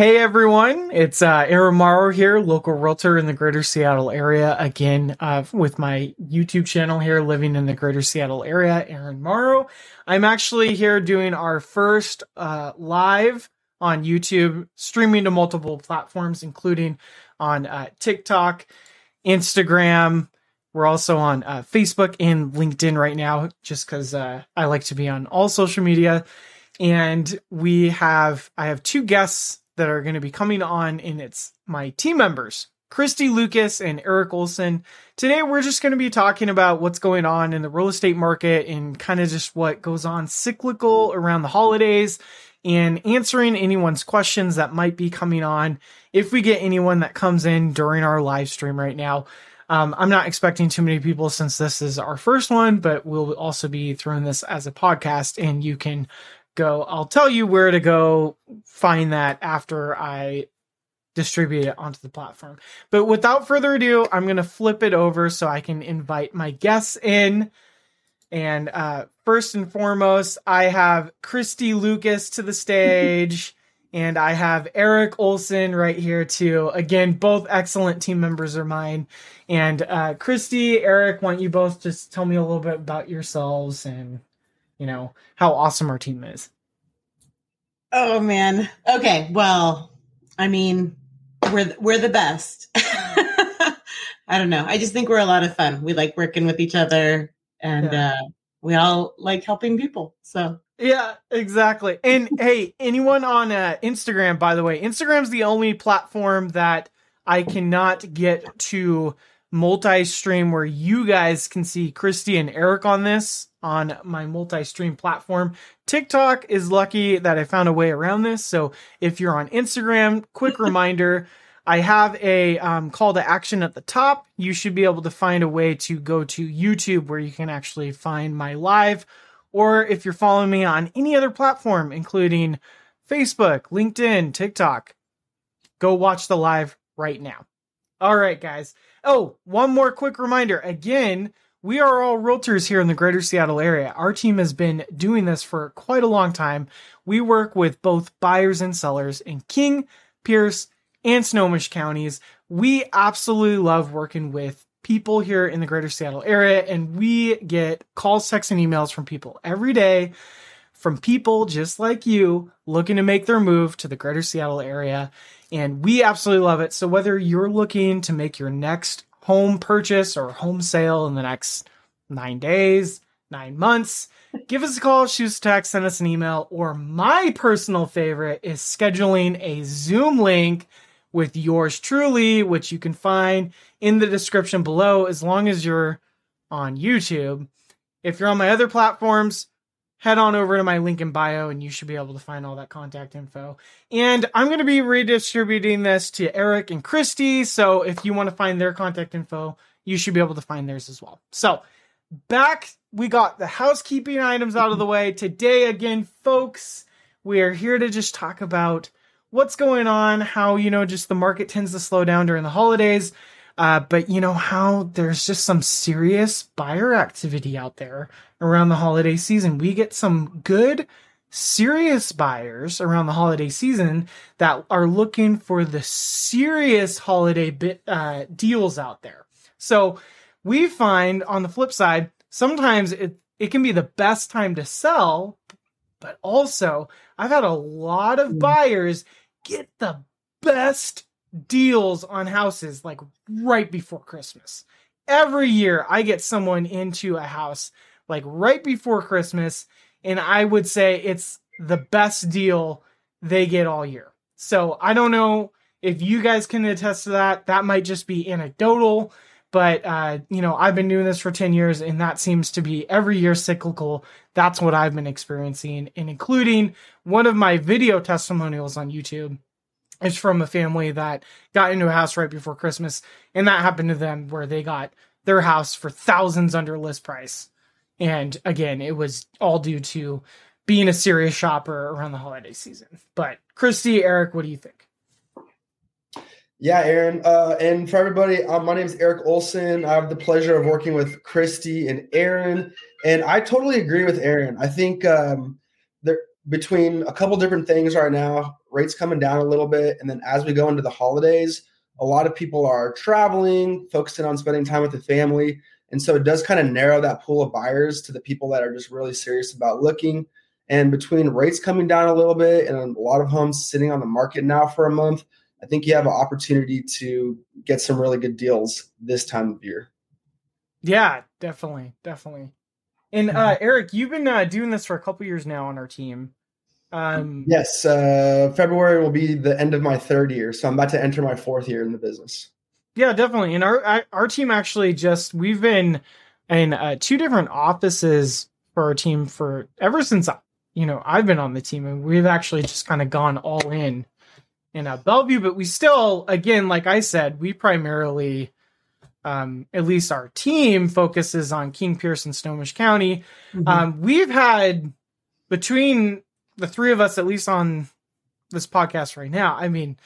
Hey everyone, it's uh, Aaron Morrow here, local realtor in the greater Seattle area. Again, uh, with my YouTube channel here, living in the greater Seattle area, Aaron Morrow. I'm actually here doing our first uh, live on YouTube, streaming to multiple platforms, including on uh, TikTok, Instagram. We're also on uh, Facebook and LinkedIn right now, just because uh, I like to be on all social media. And we have, I have two guests that are going to be coming on, and it's my team members, Kristy Lucas and Eric Olson. Today, we're just going to be talking about what's going on in the real estate market and kind of just what goes on cyclical around the holidays and answering anyone's questions that might be coming on if we get anyone that comes in during our live stream right now. Um, I'm not expecting too many people since this is our first one, but we'll also be throwing this as a podcast and you can go. I'll tell you where to go find that after I distribute it onto the platform. But without further ado, I'm going to flip it over so I can invite my guests in. And uh, first and foremost, I have Kristy Lucas to the stage. and I have Eric Olson right here too. Again, both excellent team members are mine. And uh, Kristy, Eric, don't you both just tell me a little bit about yourselves and you know how awesome our team is. Oh man. Okay. Well, I mean, we're we're the best. I don't know. I just think we're a lot of fun. We like working with each other, and yeah. uh, we all like helping people. So yeah, exactly. And hey, anyone on uh, Instagram, by the way, Instagram's the only platform that I cannot get to multi-stream where you guys can see Kristy and Eric on this on my multi-stream platform. TikTok is lucky that I found a way around this. So if you're on Instagram, quick reminder, I have a um, call to action at the top. You should be able to find a way to go to YouTube where you can actually find my live. Or if you're following me on any other platform, including Facebook, LinkedIn, TikTok, go watch the live right now. All right, guys. Oh, one more quick reminder. Again, we are all realtors here in the greater Seattle area. Our team has been doing this for quite a long time. We work with both buyers and sellers in King, Pierce, and Snohomish counties. We absolutely love working with people here in the greater Seattle area, and we get calls, texts, and emails from people every day from people just like you looking to make their move to the greater Seattle area. And we absolutely love it. So whether you're looking to make your next home purchase or home sale in the next nine days, nine months, give us a call, shoot a text, send us an email. Or my personal favorite is scheduling a Zoom link with yours truly, which you can find in the description below as long as you're on YouTube. If you're on my other platforms, head on over to my link in bio and you should be able to find all that contact info. And I'm going to be redistributing this to Eric and Kristy. So if you want to find their contact info, you should be able to find theirs as well. So back, we got the housekeeping items out of the way. Today, again, folks, we are here to just talk about what's going on, how, you know, just the market tends to slow down during the holidays. Uh, but you know how there's just some serious buyer activity out there around the holiday season. We get some good, serious buyers around the holiday season that are looking for the serious holiday bit, uh, deals out there. So we find on the flip side, sometimes it, it can be the best time to sell, but also I've had a lot of hmm. buyers get the best deals on houses like right before Christmas. Every year I get someone into a house like right before Christmas, and I would say it's the best deal they get all year. So I don't know if you guys can attest to that. That might just be anecdotal, but uh, you know, I've been doing this for 10 years and that seems to be every year cyclical. That's what I've been experiencing, and including one of my video testimonials on YouTube is from a family that got into a house right before Christmas, and that happened to them where they got their house for thousands under list price. And again, it was all due to being a serious shopper around the holiday season. But Kristy, Eric, what do you think? Yeah, Aaron. Uh, and for everybody, um, my name is Eric Olson. I have the pleasure of working with Kristy and Aaron. And I totally agree with Aaron. I think um, there, between a couple different things right now, rates coming down a little bit, and then as we go into the holidays, a lot of people are traveling, focusing on spending time with the family. And so it does kind of narrow that pool of buyers to the people that are just really serious about looking. And between rates coming down a little bit and a lot of homes sitting on the market now for a month, I think you have an opportunity to get some really good deals this time of year. Yeah, definitely, definitely. And uh, Eric, you've been uh, doing this for a couple years now on our team. Um, yes, uh, February will be the end of my third year, so I'm about to enter my fourth year in the business. Yeah, definitely. And our our team actually just we've been in uh, two different offices for our team for ever since you know I've been on the team, and we've actually just kind of gone all in in uh, Bellevue. But we still, again, like I said, we primarily, um, at least our team focuses on King Pierce and Snohomish County. Mm-hmm. Um, we've had between the three of us, at least on this podcast right now. I mean,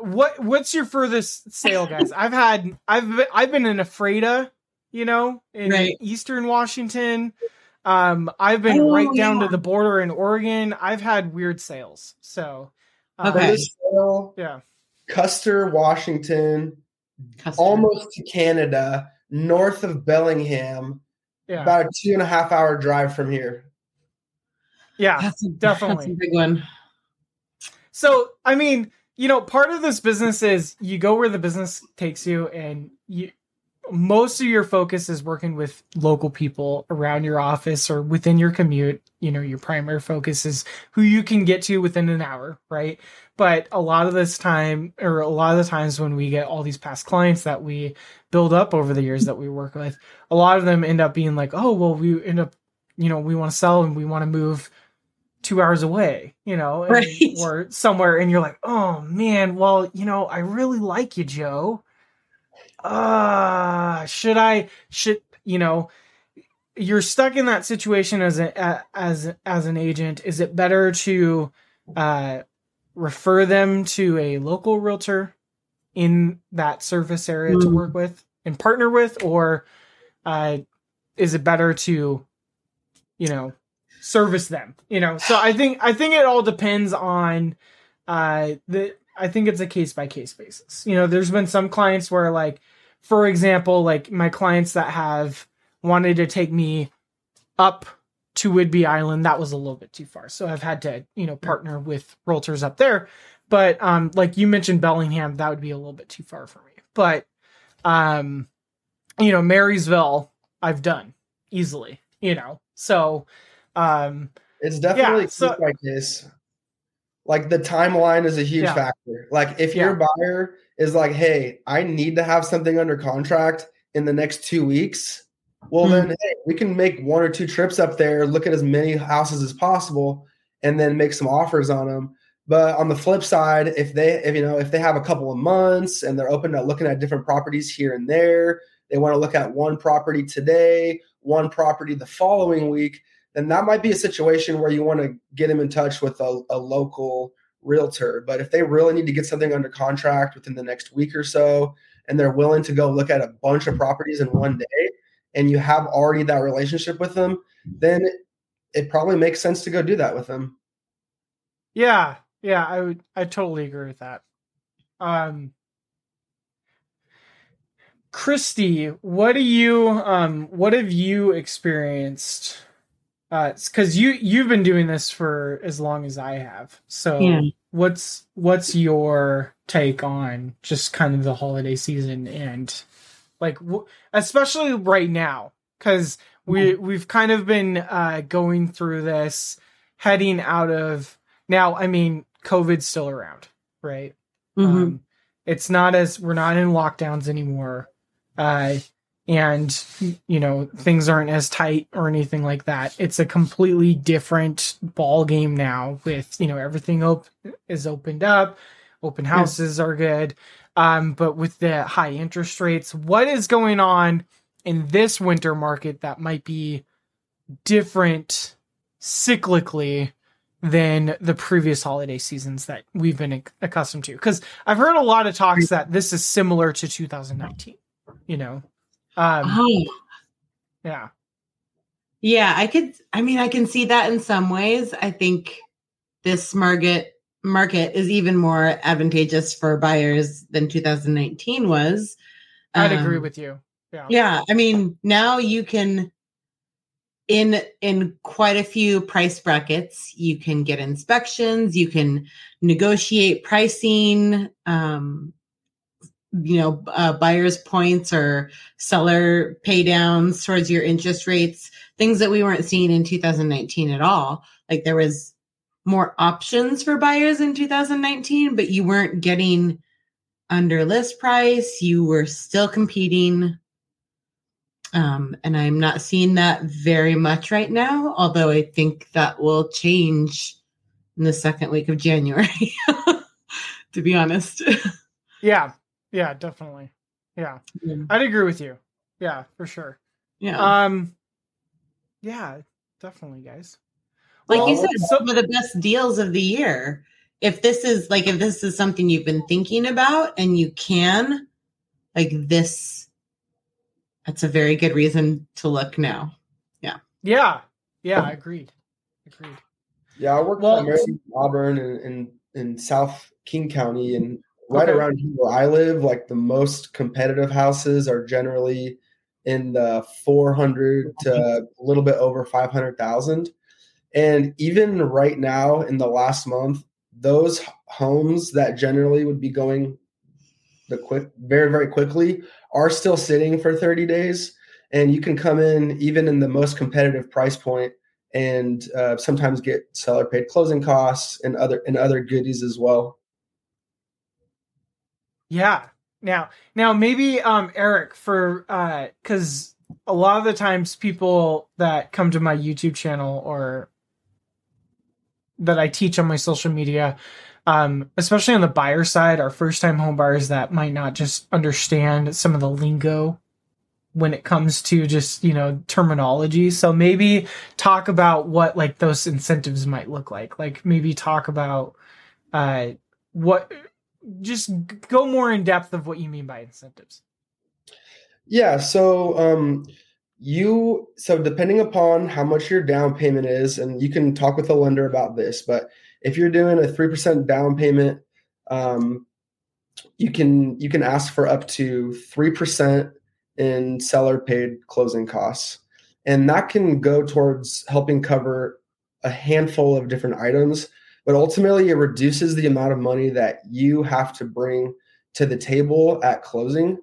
what what's your furthest sale, guys? I've had I've I've been in Ephrata, you know, in right. Eastern Washington. Um, I've been oh, right down yeah. to the border in Oregon. I've had weird sales. So, um, okay, sale, yeah, Custer, Washington, Custer. almost to Canada, north of Bellingham. Yeah. About a two and a half hour drive from here. Yeah, that's a, definitely that's a big one. So, I mean, you know, part of this business is you go where the business takes you, and you most of your focus is working with local people around your office or within your commute. You know, your primary focus is who you can get to within an hour, right? But a lot of this time, or a lot of the times when we get all these past clients that we build up over the years that we work with, a lot of them end up being like, oh, well, we end up, you know, we want to sell and we want to move two hours away, you know, and, or somewhere, and you're like, oh man, well, you know, I really like you, Joe. Uh, should I, should, you know, you're stuck in that situation as a, as, as an agent. Is it better to, uh, refer them to a local realtor in that service area mm. to work with and partner with, or, uh, is it better to, you know, service them you know so i think i think it all depends on uh the i think it's a case by case basis you know there's been some clients where like for example like my clients that have wanted to take me up to Whidbey Island that was a little bit too far. So i've had to you know partner with realtors up there. But um like you mentioned bellingham that would be a little bit too far for me. But um you know marysville i've done easily you know. So um, it's definitely yeah, so, like this. Like the timeline is a huge yeah. factor. Like if yeah. your buyer is like, "Hey, I need to have something under contract in the next two weeks," well, mm-hmm. then hey, we can make one or two trips up there, look at as many houses as possible, and then make some offers on them. But on the flip side, if they, if you know, if they have a couple of months and they're open to looking at different properties here and there, they want to look at one property today, one property the following week then that might be a situation where you want to get them in touch with a, a local realtor. But if they really need to get something under contract within the next week or so, and they're willing to go look at a bunch of properties in one day, and you have already that relationship with them, then it, probably makes sense to go do that with them. Yeah, yeah, I would, I totally agree with that. Um, Kristy, what do you, um, what have you experienced because uh, you you've been doing this for as long as I have. So yeah. what's what's your take on just kind of the holiday season and like w- especially right now because we we've kind of been uh, going through this heading out of now. I mean, COVID's still around, right? Mm-hmm. Um, it's not as we're not in lockdowns anymore. Uh, and you know things aren't as tight or anything like that. It's a completely different ball game now with you know everything op- is opened up open houses yeah. are good. Um, but with the high interest rates what is going on in this winter market that might be different cyclically than the previous holiday seasons that we've been accustomed to? Because i've heard a lot of talks that this is similar to 2019 you know um, oh. Yeah. Yeah, I could. I mean, I can see that in some ways. I think this market market is even more advantageous for buyers than 2019 was. I'd um, agree with you. Yeah. Yeah, I mean, now you can in in quite a few price brackets, you can get inspections, you can negotiate pricing, um you know, uh, buyer's points or seller pay downs towards your interest rates, things that we weren't seeing in 2019 at all. Like there was more options for buyers in 2019, but you weren't getting under list price. You were still competing. Um, and I'm not seeing that very much right now, although I think that will change in the second week of January, to be honest. yeah. Yeah, definitely. Yeah. yeah. I'd agree with you. Yeah, for sure. Yeah. Um, yeah, definitely, guys. Like well, you said, some of the best deals of the year. If this is like if this is something you've been thinking about and you can, like this, that's a very good reason to look now. Yeah. Yeah. Yeah. Agreed. Agreed. Yeah, I work well, primarily in Auburn and in, in South King County, and right okay. around here where I live, like the most competitive houses are generally in the 400 to a little bit over 500,000. And even right now, in the last month, those homes that generally would be going the quick, very, very quickly are still sitting for 30 days. And you can come in even in the most competitive price point and uh, sometimes get seller paid closing costs and other and other goodies as well. Yeah. Now, now maybe um Eric for uh cuz a lot of the times people that come to my YouTube channel or that I teach on my social media, um, especially on the buyer side, are first time home buyers that might not just understand some of the lingo when it comes to just, you know, terminology. So maybe talk about what like those incentives might look like. Like maybe talk about uh what just go more in depth of what you mean by incentives. Yeah, so um you so depending upon how much your down payment is and you can talk with a lender about this but if you're doing a 3% down payment um, you can you can ask for up to 3% in seller paid closing costs and that can go towards helping cover a handful of different items but ultimately it reduces the amount of money that you have to bring to the table at closing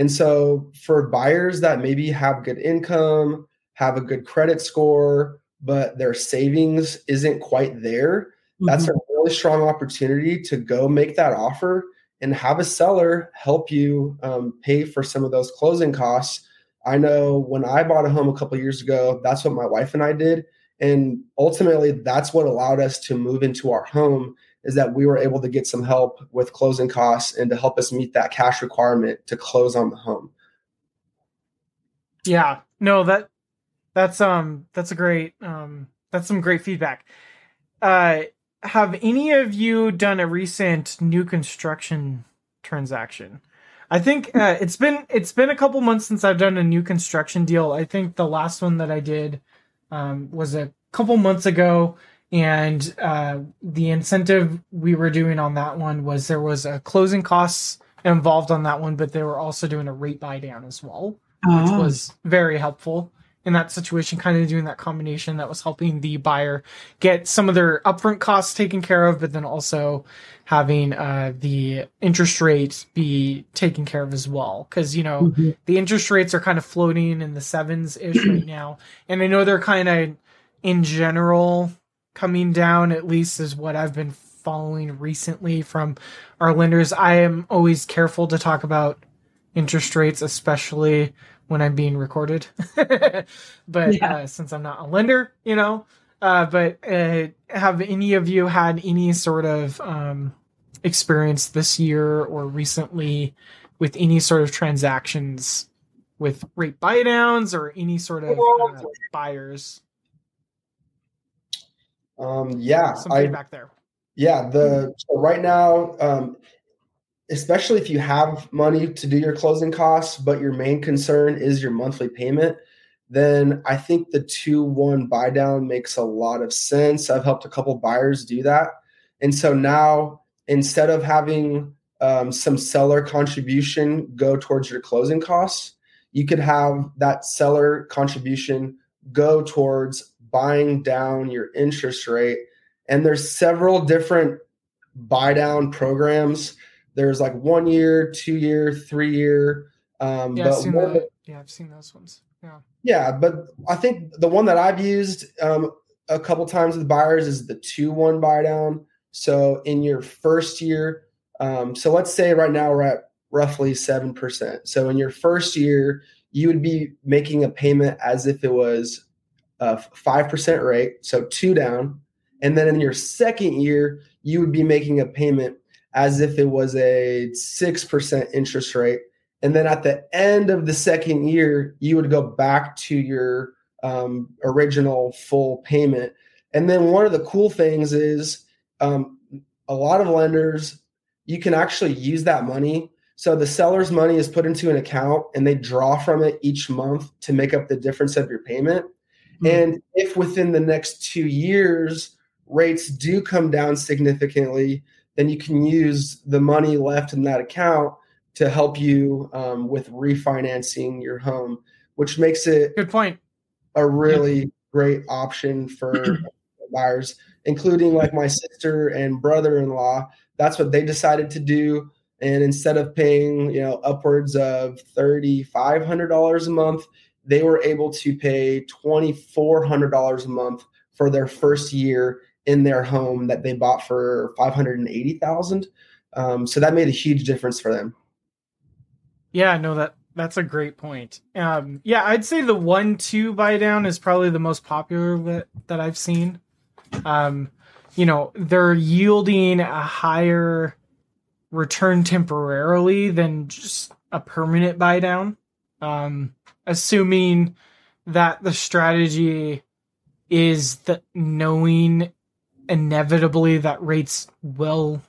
and so for buyers that maybe have good income, have a good credit score, but their savings isn't quite there, mm-hmm. that's a really strong opportunity to go make that offer and have a seller help you um, pay for some of those closing costs. I know when I bought a home a couple years ago, that's what my wife and I did. And ultimately, that's what allowed us to move into our home is that we were able to get some help with closing costs and to help us meet that cash requirement to close on the home. Yeah, no, that that's um that's a great um that's some great feedback. Uh have any of you done a recent new construction transaction? I think uh, it's been it's been a couple months since I've done a new construction deal. I think the last one that I did um, was a couple months ago and uh, the incentive we were doing on that one was there was a closing costs involved on that one, but they were also doing a rate buy down as well, oh. which was very helpful in that situation. Kind of doing that combination that was helping the buyer get some of their upfront costs taken care of, but then also having uh, the interest rate be taken care of as well. Because you know mm-hmm. the interest rates are kind of floating in the sevens ish right now, and I know they're kind of in general coming down, at least is what I've been following recently from our lenders. I am always careful to talk about interest rates, especially when I'm being recorded. but yeah. uh, since I'm not a lender, you know, uh, but uh, have any of you had any sort of um, experience this year or recently with any sort of transactions with rate buy downs or any sort of uh, buyers? Um, yeah, some feedback I, there. Yeah, the so right now, um, especially if you have money to do your closing costs, but your main concern is your monthly payment, then I think the 2 1 buy down makes a lot of sense. I've helped a couple buyers do that. And so now instead of having um, some seller contribution go towards your closing costs, you could have that seller contribution go towards buying down your interest rate. And there's several different buy down programs. There's like one year, two year, three year. Um, yeah, I've seen yeah, I've seen those ones. Yeah. Yeah, but I think the one that I've used um, a couple times with buyers is the two one buy down. So in your first year, um, so let's say right now we're at roughly seven percent. So in your first year, you would be making a payment as if it was a five percent rate, so two down, and then in your second year, you would be making a payment as if it was a six percent interest rate and then at the end of the second year, you would go back to your um, original full payment. And then one of the cool things is um, a lot of lenders, you can actually use that money. So the seller's money is put into an account and they draw from it each month to make up the difference of your payment. Mm-hmm. And if within the next two years, rates do come down significantly, then you can use the money left in that account to help you um, with refinancing your home, which makes it good point. A really yeah. great option for buyers, including like my sister and brother-in-law. That's what they decided to do, and instead of paying you know upwards of thirty five hundred dollars a month, they were able to pay twenty four hundred dollars a month for their first year in their home that they bought for five hundred and eighty thousand. Um, so that made a huge difference for them. Yeah, no, that that's a great point. Um, yeah, I'd say the one two buy down is probably the most popular that that I've seen. Um, you know, they're yielding a higher return temporarily than just a permanent buy down. Um, assuming that the strategy is that knowing inevitably that rates will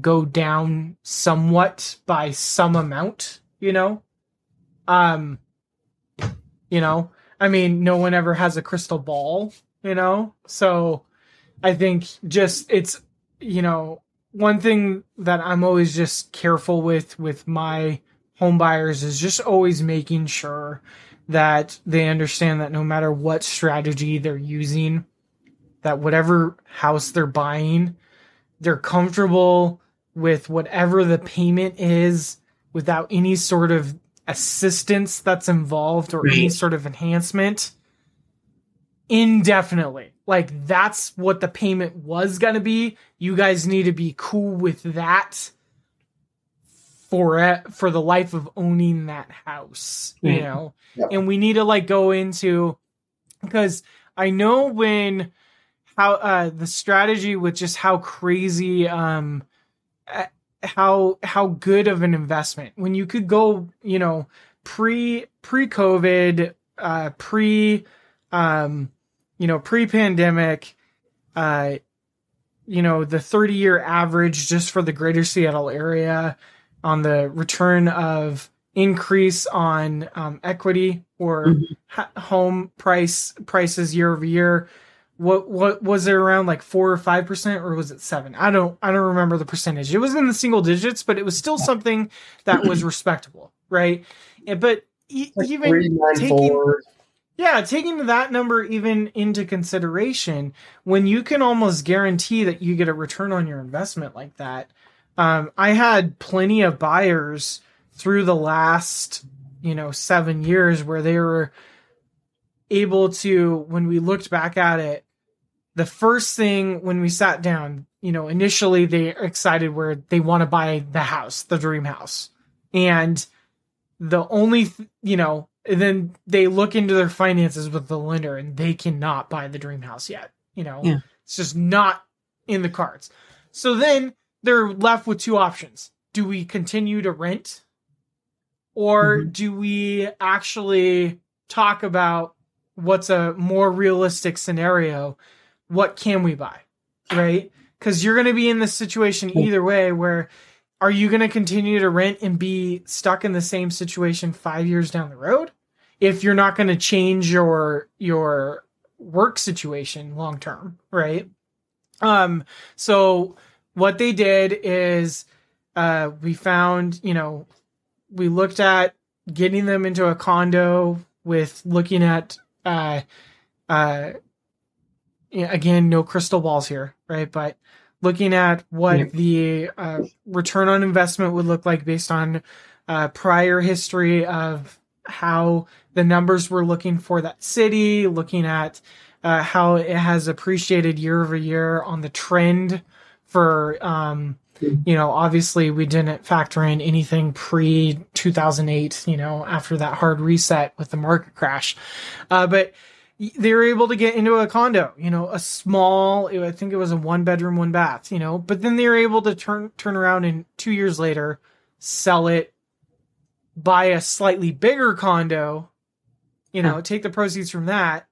go down somewhat by some amount, you know? Um you know, I mean, no one ever has a crystal ball, you know? So I think just it's you know, one thing that I'm always just careful with with my home buyers is just always making sure that they understand that no matter what strategy they're using, that whatever house they're buying, they're comfortable with whatever the payment is without any sort of assistance that's involved or any sort of enhancement indefinitely. Like that's what the payment was going to be. You guys need to be cool with that for it, for the life of owning that house, you mm-hmm. know. And we need to like go into because I know when how uh the strategy with just how crazy um how how good of an investment when you could go you know pre pre covid uh pre um you know pre pandemic uh you know the 30 year average just for the greater seattle area on the return of increase on um, equity or mm-hmm. home price prices year over year what what was it around like four or five percent or was it seven? I don't i don't remember the percentage. It was in the single digits but it was still something that was respectable right? But e- like even taking yeah taking that number even into consideration when you can almost guarantee that you get a return on your investment like that um, i had plenty of buyers through the last you know seven years where they were able to when we looked back at it the first thing when we sat down, you know, initially they excited where they want to buy the house, the dream house. And the only, you know, then they look into their finances with the lender and they cannot buy the dream house yet. You know, yeah. it's just not in the cards. So then they're left with two options. Do we continue to rent? Or mm-hmm. do we actually talk about what's a more realistic scenario what can we buy? Right? Because you're going to be in this situation either way where are you going to continue to rent and be stuck in the same situation five years down the road? if you're not going to change your your work situation long term, right? Um, so what they did is uh, we found, you know, we looked at getting them into a condo with looking at uh, uh, again, no crystal balls here, right? But looking at what yeah. the uh, return on investment would look like based on uh, prior history of how the numbers were looking for that city, looking at uh, how it has appreciated year over year on the trend for, um, you know, obviously we didn't factor in anything pre 2008, you know, after that hard reset with the market crash. Uh, but they were able to get into a condo, you know, a small, I think it was a one bedroom, one bath, you know, but then they were able to turn, turn around and two years later, sell it, buy a slightly bigger condo, you know, huh. take the proceeds from that,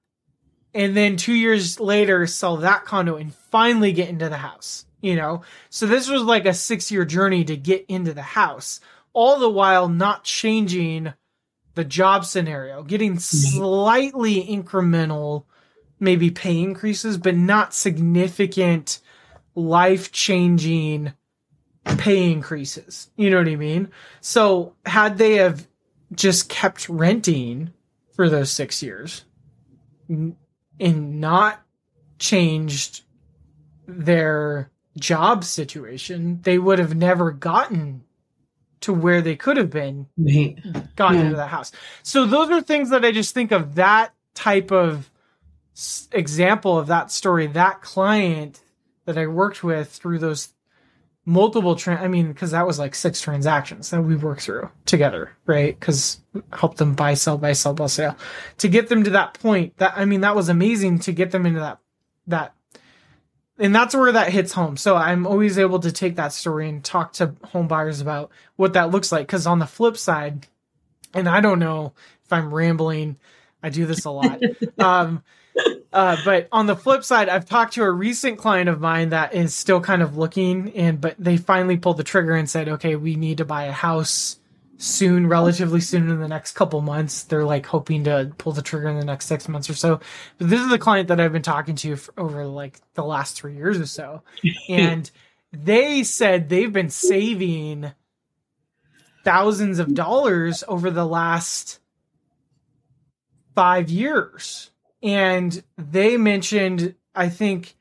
and then two years later sell that condo and finally get into the house, you know? So this was like a six year journey to get into the house, all the while not changing the job scenario, getting mm-hmm. slightly incremental, maybe pay increases, but not significant life changing pay increases. You know what I mean? So had they have just kept renting for those six years and not changed their job situation, they would have never gotten to where they could have been gone yeah. into the house. So those are things that I just think of that type of example of that story, that client that I worked with through those multiple tra- I mean, because that was like six transactions that we worked through together, right? Because help them buy, sell, buy, sell, buy, sell. To get them to that point, that I mean, that was amazing to get them into that that and that's where that hits home. So I'm always able to take that story and talk to home buyers about what that looks like. Because on the flip side, and I don't know if I'm rambling, I do this a lot. um, uh, but on the flip side, I've talked to a recent client of mine that is still kind of looking, and but they finally pulled the trigger and said, "Okay, we need to buy a house." Soon, relatively soon in the next couple months. They're like hoping to pull the trigger in the next six months or so. But this is the client that I've been talking to for over like the last three years or so. and they said they've been saving thousands of dollars over the last five years. And they mentioned, I think,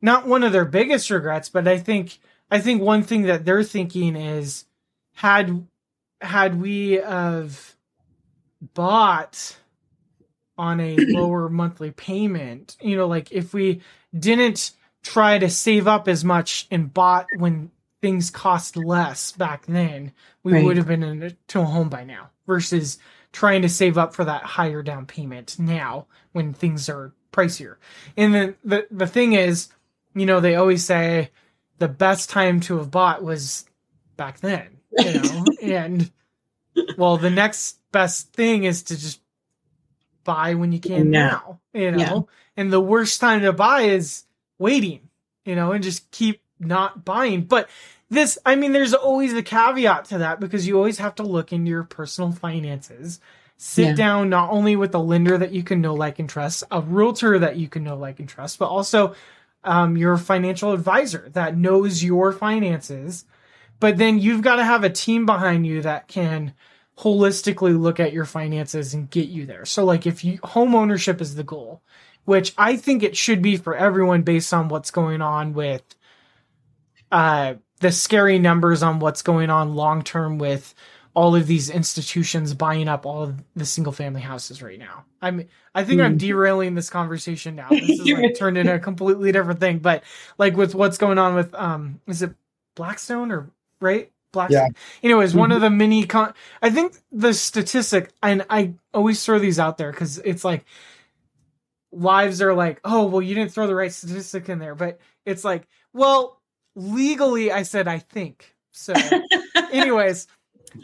not one of their biggest regrets, but I think I think one thing that they're thinking is had had we have bought on a lower monthly payment, you know, like if we didn't try to save up as much and bought when things cost less back then, we right. would have been in a, to a home by now versus trying to save up for that higher down payment now when things are pricier. And the, the, the thing is, you know, they always say the best time to have bought was back then you know, and well, the next best thing is to just buy when you can now, you know, yeah. and the worst time to buy is waiting, you know, and just keep not buying. But this, I mean, there's always a caveat to that because you always have to look into your personal finances. Sit yeah. down not only with a lender that you can know, like, and trust, a realtor that you can know, like, and trust, but also um, your financial advisor that knows your finances but then you've got to have a team behind you that can holistically look at your finances and get you there. So like if you home ownership is the goal, which I think it should be for everyone based on what's going on with uh the scary numbers on what's going on long term with all of these institutions buying up all of the single family houses right now. I'm I think mm. I'm derailing this conversation now. This is like turned into a completely different thing, but like with what's going on with um is it Blackstone or right? Black. Yeah. Anyways, mm-hmm. one of mm-hmm. the mini con. I think the statistic, and I always throw these out there because it's like lives are like, oh, well, you didn't throw the right statistic in there, but it's like, well, legally, I said I think. So, anyways,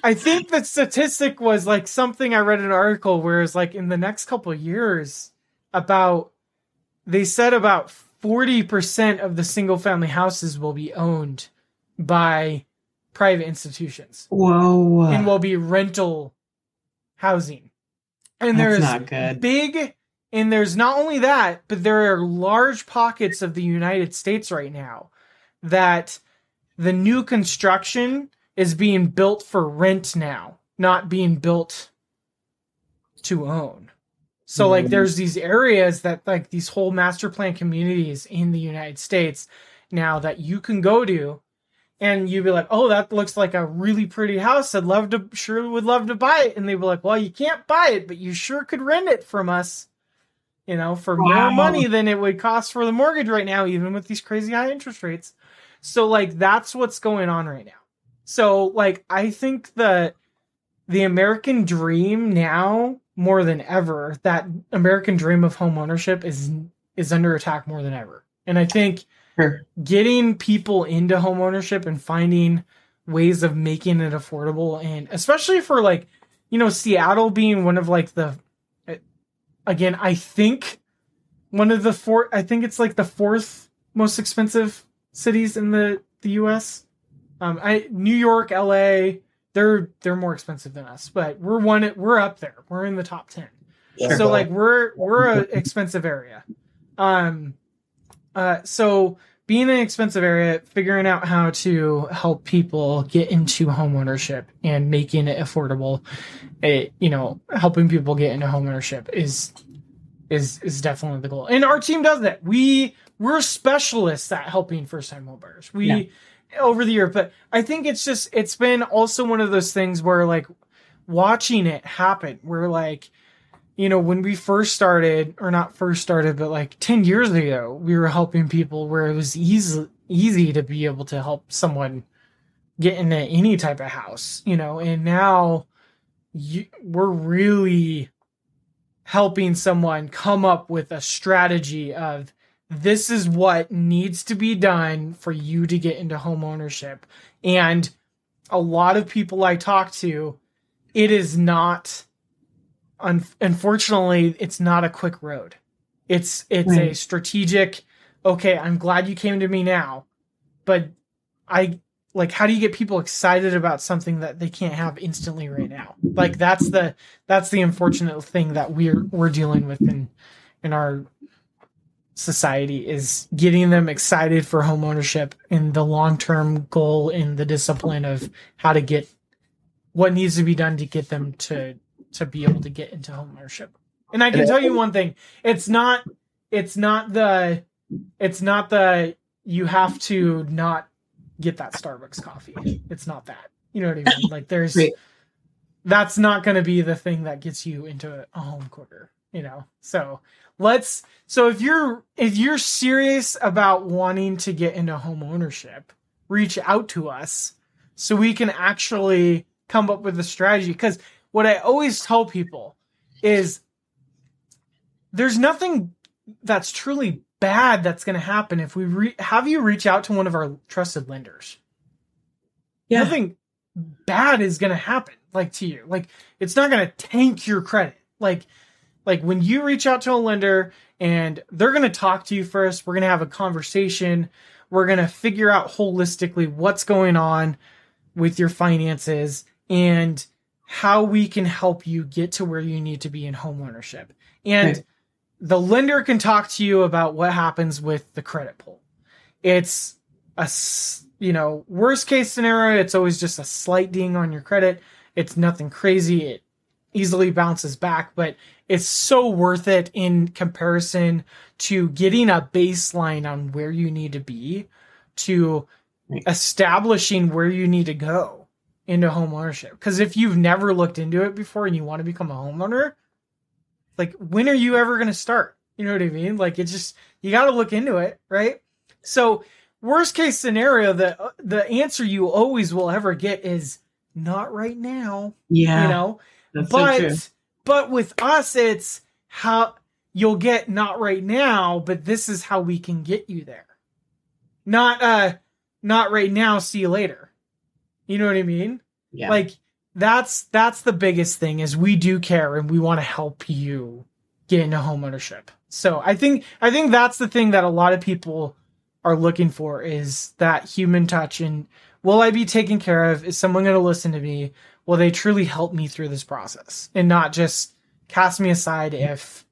I think the statistic was like something I read in an article where it's like in the next couple years, about they said about forty percent of the single family houses will be owned by private institutions. Whoa. And will be rental housing. And there's not good. big and there's not only that, but there are large pockets of the United States right now that the new construction is being built for rent now, not being built to own. So like mm-hmm. there's these areas that like these whole master plan communities in the United States now that you can go to and you'd be like, "Oh, that looks like a really pretty house. I'd love to sure would love to buy it." And they'd be like, "Well, you can't buy it, but you sure could rent it from us." You know, for wow. more money than it would cost for the mortgage right now even with these crazy high interest rates. So like that's what's going on right now. So like I think that the American dream now more than ever that American dream of home ownership is is under attack more than ever. And I think sure. getting people into home ownership and finding ways of making it affordable and especially for like you know Seattle being one of like the again I think one of the four I think it's like the fourth most expensive cities in the the US. Um I New York, LA, they're they're more expensive than us, but we're one we're up there. We're in the top 10. Sure. So like we're we're an expensive area. Um uh so being an expensive area, figuring out how to help people get into home ownership and making it affordable, it you know, helping people get into home ownership is is is definitely the goal. And our team does that. We we're specialists at helping first time homebuyers. We yeah over the year, but I think it's just it's been also one of those things where like watching it happen, where like you know when we first started or not first started, but like ten years ago, we were helping people where it was easy easy to be able to help someone get into any type of house, you know, and now you, we're really helping someone come up with a strategy of this is what needs to be done for you to get into home ownership. And a lot of people I talk to, it is not un- unfortunately it's not a quick road. It's it's right. a strategic okay, I'm glad you came to me now, but I like how do you get people excited about something that they can't have instantly right now? Like that's the that's the unfortunate thing that we're we're dealing with in in our society is getting them excited for home ownership and the long-term goal in the discipline of how to get what needs to be done to get them to to be able to get into home ownership. And I can tell you one thing, it's not it's not the it's not the you have to not get that Starbucks coffee. It's not that. You know what I mean? Like there's that's not going to be the thing that gets you into a home quicker, you know. So let's so if you're if you're serious about wanting to get into home ownership reach out to us so we can actually come up with a strategy because what i always tell people is there's nothing that's truly bad that's going to happen if we re- have you reach out to one of our trusted lenders yeah. nothing bad is going to happen like to you like it's not going to tank your credit like like when you reach out to a lender and they're going to talk to you first, we're going to have a conversation. We're going to figure out holistically what's going on with your finances and how we can help you get to where you need to be in homeownership. And right. the lender can talk to you about what happens with the credit pull. It's a you know, worst case scenario, it's always just a slight ding on your credit. It's nothing crazy. It easily bounces back, but it's so worth it in comparison to getting a baseline on where you need to be to establishing where you need to go into home ownership. Because if you've never looked into it before and you want to become a homeowner, like when are you ever going to start? You know what I mean? Like it's just you got to look into it, right? So worst case scenario, the the answer you always will ever get is not right now. Yeah, you know. But so but with us, it's how you'll get not right now, but this is how we can get you there. Not uh not right now, see you later. You know what I mean? Yeah. Like that's that's the biggest thing is we do care and we want to help you get into home ownership. So I think I think that's the thing that a lot of people are looking for is that human touch and will I be taken care of? Is someone going to listen to me? will they truly help me through this process and not just cast me aside if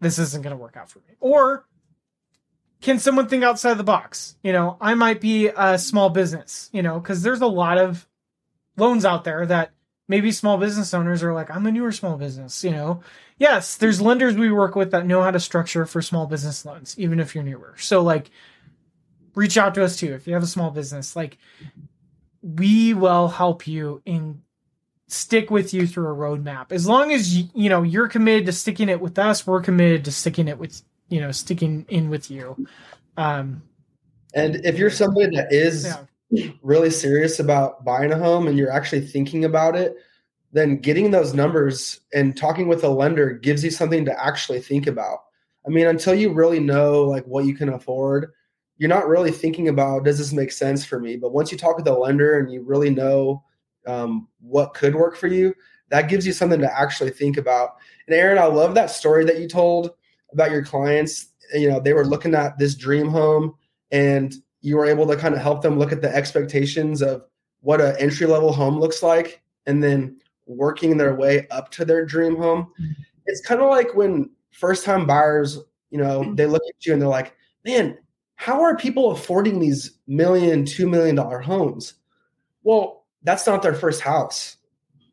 this isn't going to work out for me. Or can someone think outside the box? You know, I might be a small business, you know, because there's a lot of loans out there that maybe small business owners are like, I'm a newer small business, you know. Yes, there's lenders we work with that know how to structure for small business loans, even if you're newer. So like reach out to us too if you have a small business. Like we will help you and stick with you through a roadmap. As long as you, you know you're committed to sticking it with us, we're committed to sticking it with you know sticking in with you. Um, and if you're somebody that is yeah. really serious about buying a home and you're actually thinking about it, then getting those numbers and talking with a lender gives you something to actually think about. I mean, until you really know like what you can afford, you're not really thinking about does this make sense for me. But once you talk with a lender and you really know um, what could work for you, that gives you something to actually think about. And Aaron, I love that story that you told about your clients. You know, they were looking at this dream home and you were able to kind of help them look at the expectations of what an entry level home looks like and then working their way up to their dream home. Mm-hmm. It's kind of like when first time buyers, you know, they look at you and they're like, man, how are people affording these million, two million dollar homes? Well, that's not their first house.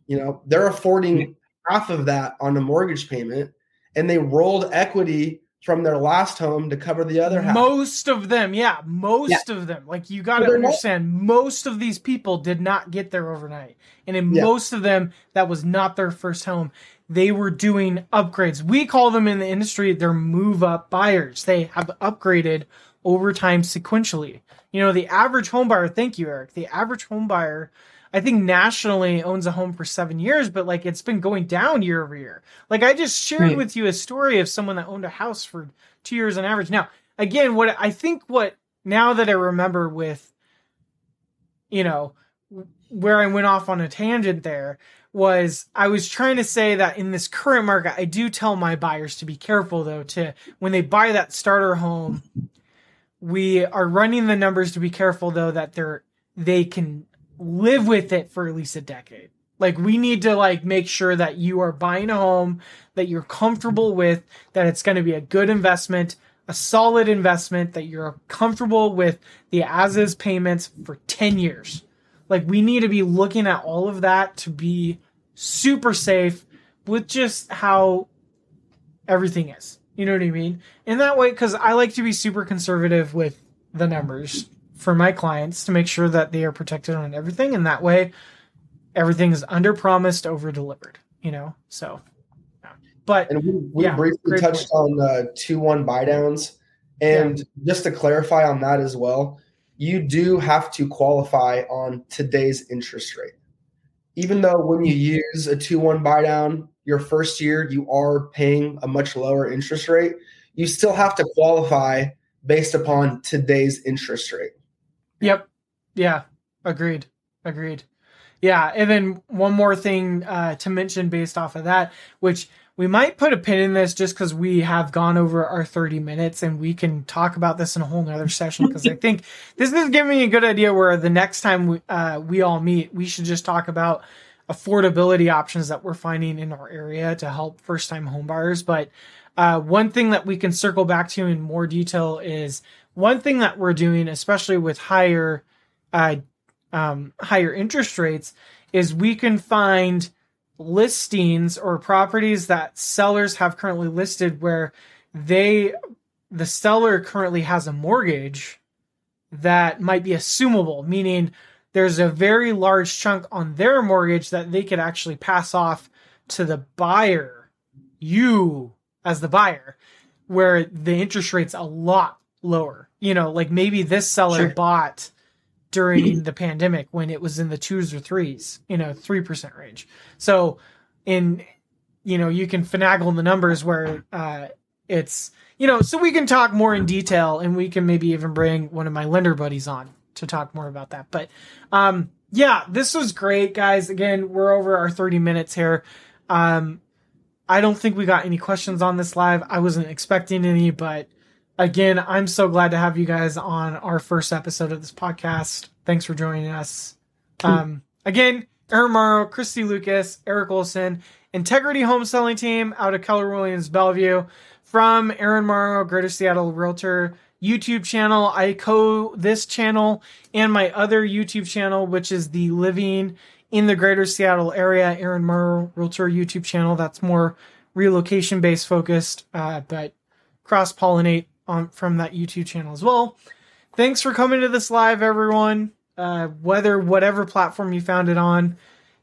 You know, they're affording half of that on a mortgage payment and they rolled equity from their last home to cover the other half. Most of them, yeah, most yeah. of them. Like you got to understand, not- most of these people did not get there overnight. And in yeah. most of them, that was not their first home. They were doing upgrades. We call them in the industry, they're move up buyers. They have upgraded over time sequentially. You know, the average home buyer, thank you, Eric. The average home buyer I think nationally owns a home for seven years, but like it's been going down year over year. Like I just shared right. with you a story of someone that owned a house for two years on average. Now, again, what I think what now that I remember with, you know, where I went off on a tangent there was I was trying to say that in this current market, I do tell my buyers to be careful though, to when they buy that starter home, we are running the numbers to be careful though that they're they can live with it for at least a decade. Like we need to like make sure that you are buying a home that you're comfortable with, that it's going to be a good investment, a solid investment, that you're comfortable with the as is payments for 10 years. Like we need to be looking at all of that to be super safe with just how everything is. You know what I mean? In that way, because I like to be super conservative with the numbers for my clients to make sure that they are protected on everything and that way everything is under promised over delivered you know so yeah. but and we, we yeah, briefly touched point. on uh, two one buy downs and yeah. just to clarify on that as well you do have to qualify on today's interest rate even though when you use a 2-1 buy down your first year you are paying a much lower interest rate you still have to qualify based upon today's interest rate Yep. Yeah. Agreed. Agreed. Yeah. And then one more thing uh, to mention based off of that, which we might put a pin in this just because we have gone over our 30 minutes and we can talk about this in a whole nother session because I think this is giving me a good idea where the next time we, uh, we all meet, we should just talk about affordability options that we're finding in our area to help first time homebuyers. But uh, one thing that we can circle back to in more detail is one thing that we're doing, especially with higher uh, um, higher interest rates, is we can find listings or properties that sellers have currently listed where they the seller currently has a mortgage that might be assumable, meaning there's a very large chunk on their mortgage that they could actually pass off to the buyer, you as the buyer, where the interest rate's a lot lower you know, like maybe this seller sure. bought during the pandemic when it was in the twos or threes, you know, 3% range. So in, you know, you can finagle the numbers where uh, it's, you know, so we can talk more in detail and we can maybe even bring one of my lender buddies on to talk more about that. But um, yeah, this was great, guys. Again, we're over our 30 minutes here. Um, I don't think we got any questions on this live. I wasn't expecting any, but again, I'm so glad to have you guys on our first episode of this podcast. Thanks for joining us. Um, again, Aaron Morrow, Kristy Lucas, Eric Olson, Integrity Home Selling Team out of Keller Williams Bellevue. From Aaron Morrow, Greater Seattle Realtor YouTube channel. I co this channel and my other YouTube channel, which is the Living in the Greater Seattle Area Aaron Morrow Realtor YouTube channel. That's more relocation based focused, uh, but cross pollinate on from that YouTube channel as well. Thanks for coming to this live, everyone. Uh, whether whatever platform you found it on,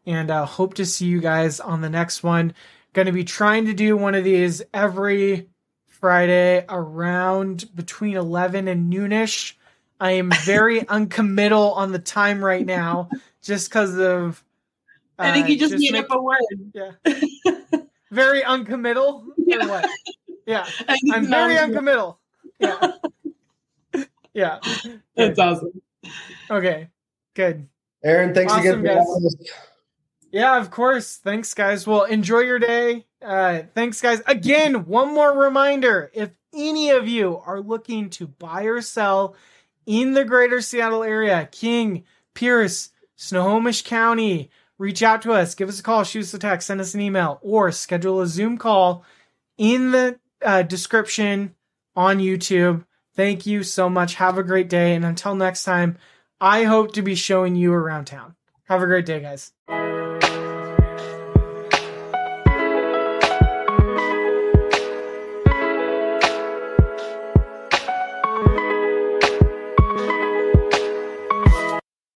and uh, hope to see you guys on the next one. Going to be trying to do one of these every Friday around between 11 and noonish. I am very uncommittal on the time right now just because of. Uh, I think you just, just made make, up a word. Yeah. very uncommittal? Yeah. Yeah. I'm very uncommittal. Yeah. yeah. That's awesome. Okay. Good. Aaron, thanks awesome, again for guys. Yeah, of course. Thanks, guys. Well, enjoy your day. Uh, thanks, guys. Again, one more reminder if any of you are looking to buy or sell in the greater Seattle area, King, Pierce, Snohomish County, reach out to us. Give us a call, shoot us a text, send us an email, or schedule a Zoom call in the uh, description on YouTube. Thank you so much. Have a great day. And until next time, I hope to be showing you around town. Have a great day, guys.